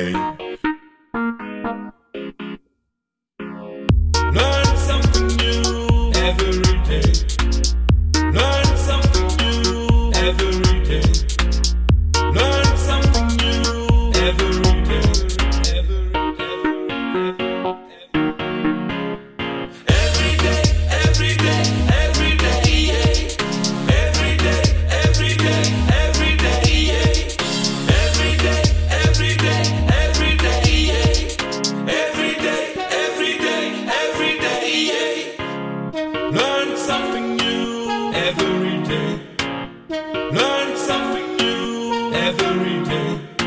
day. something new every day. Learn something new every day.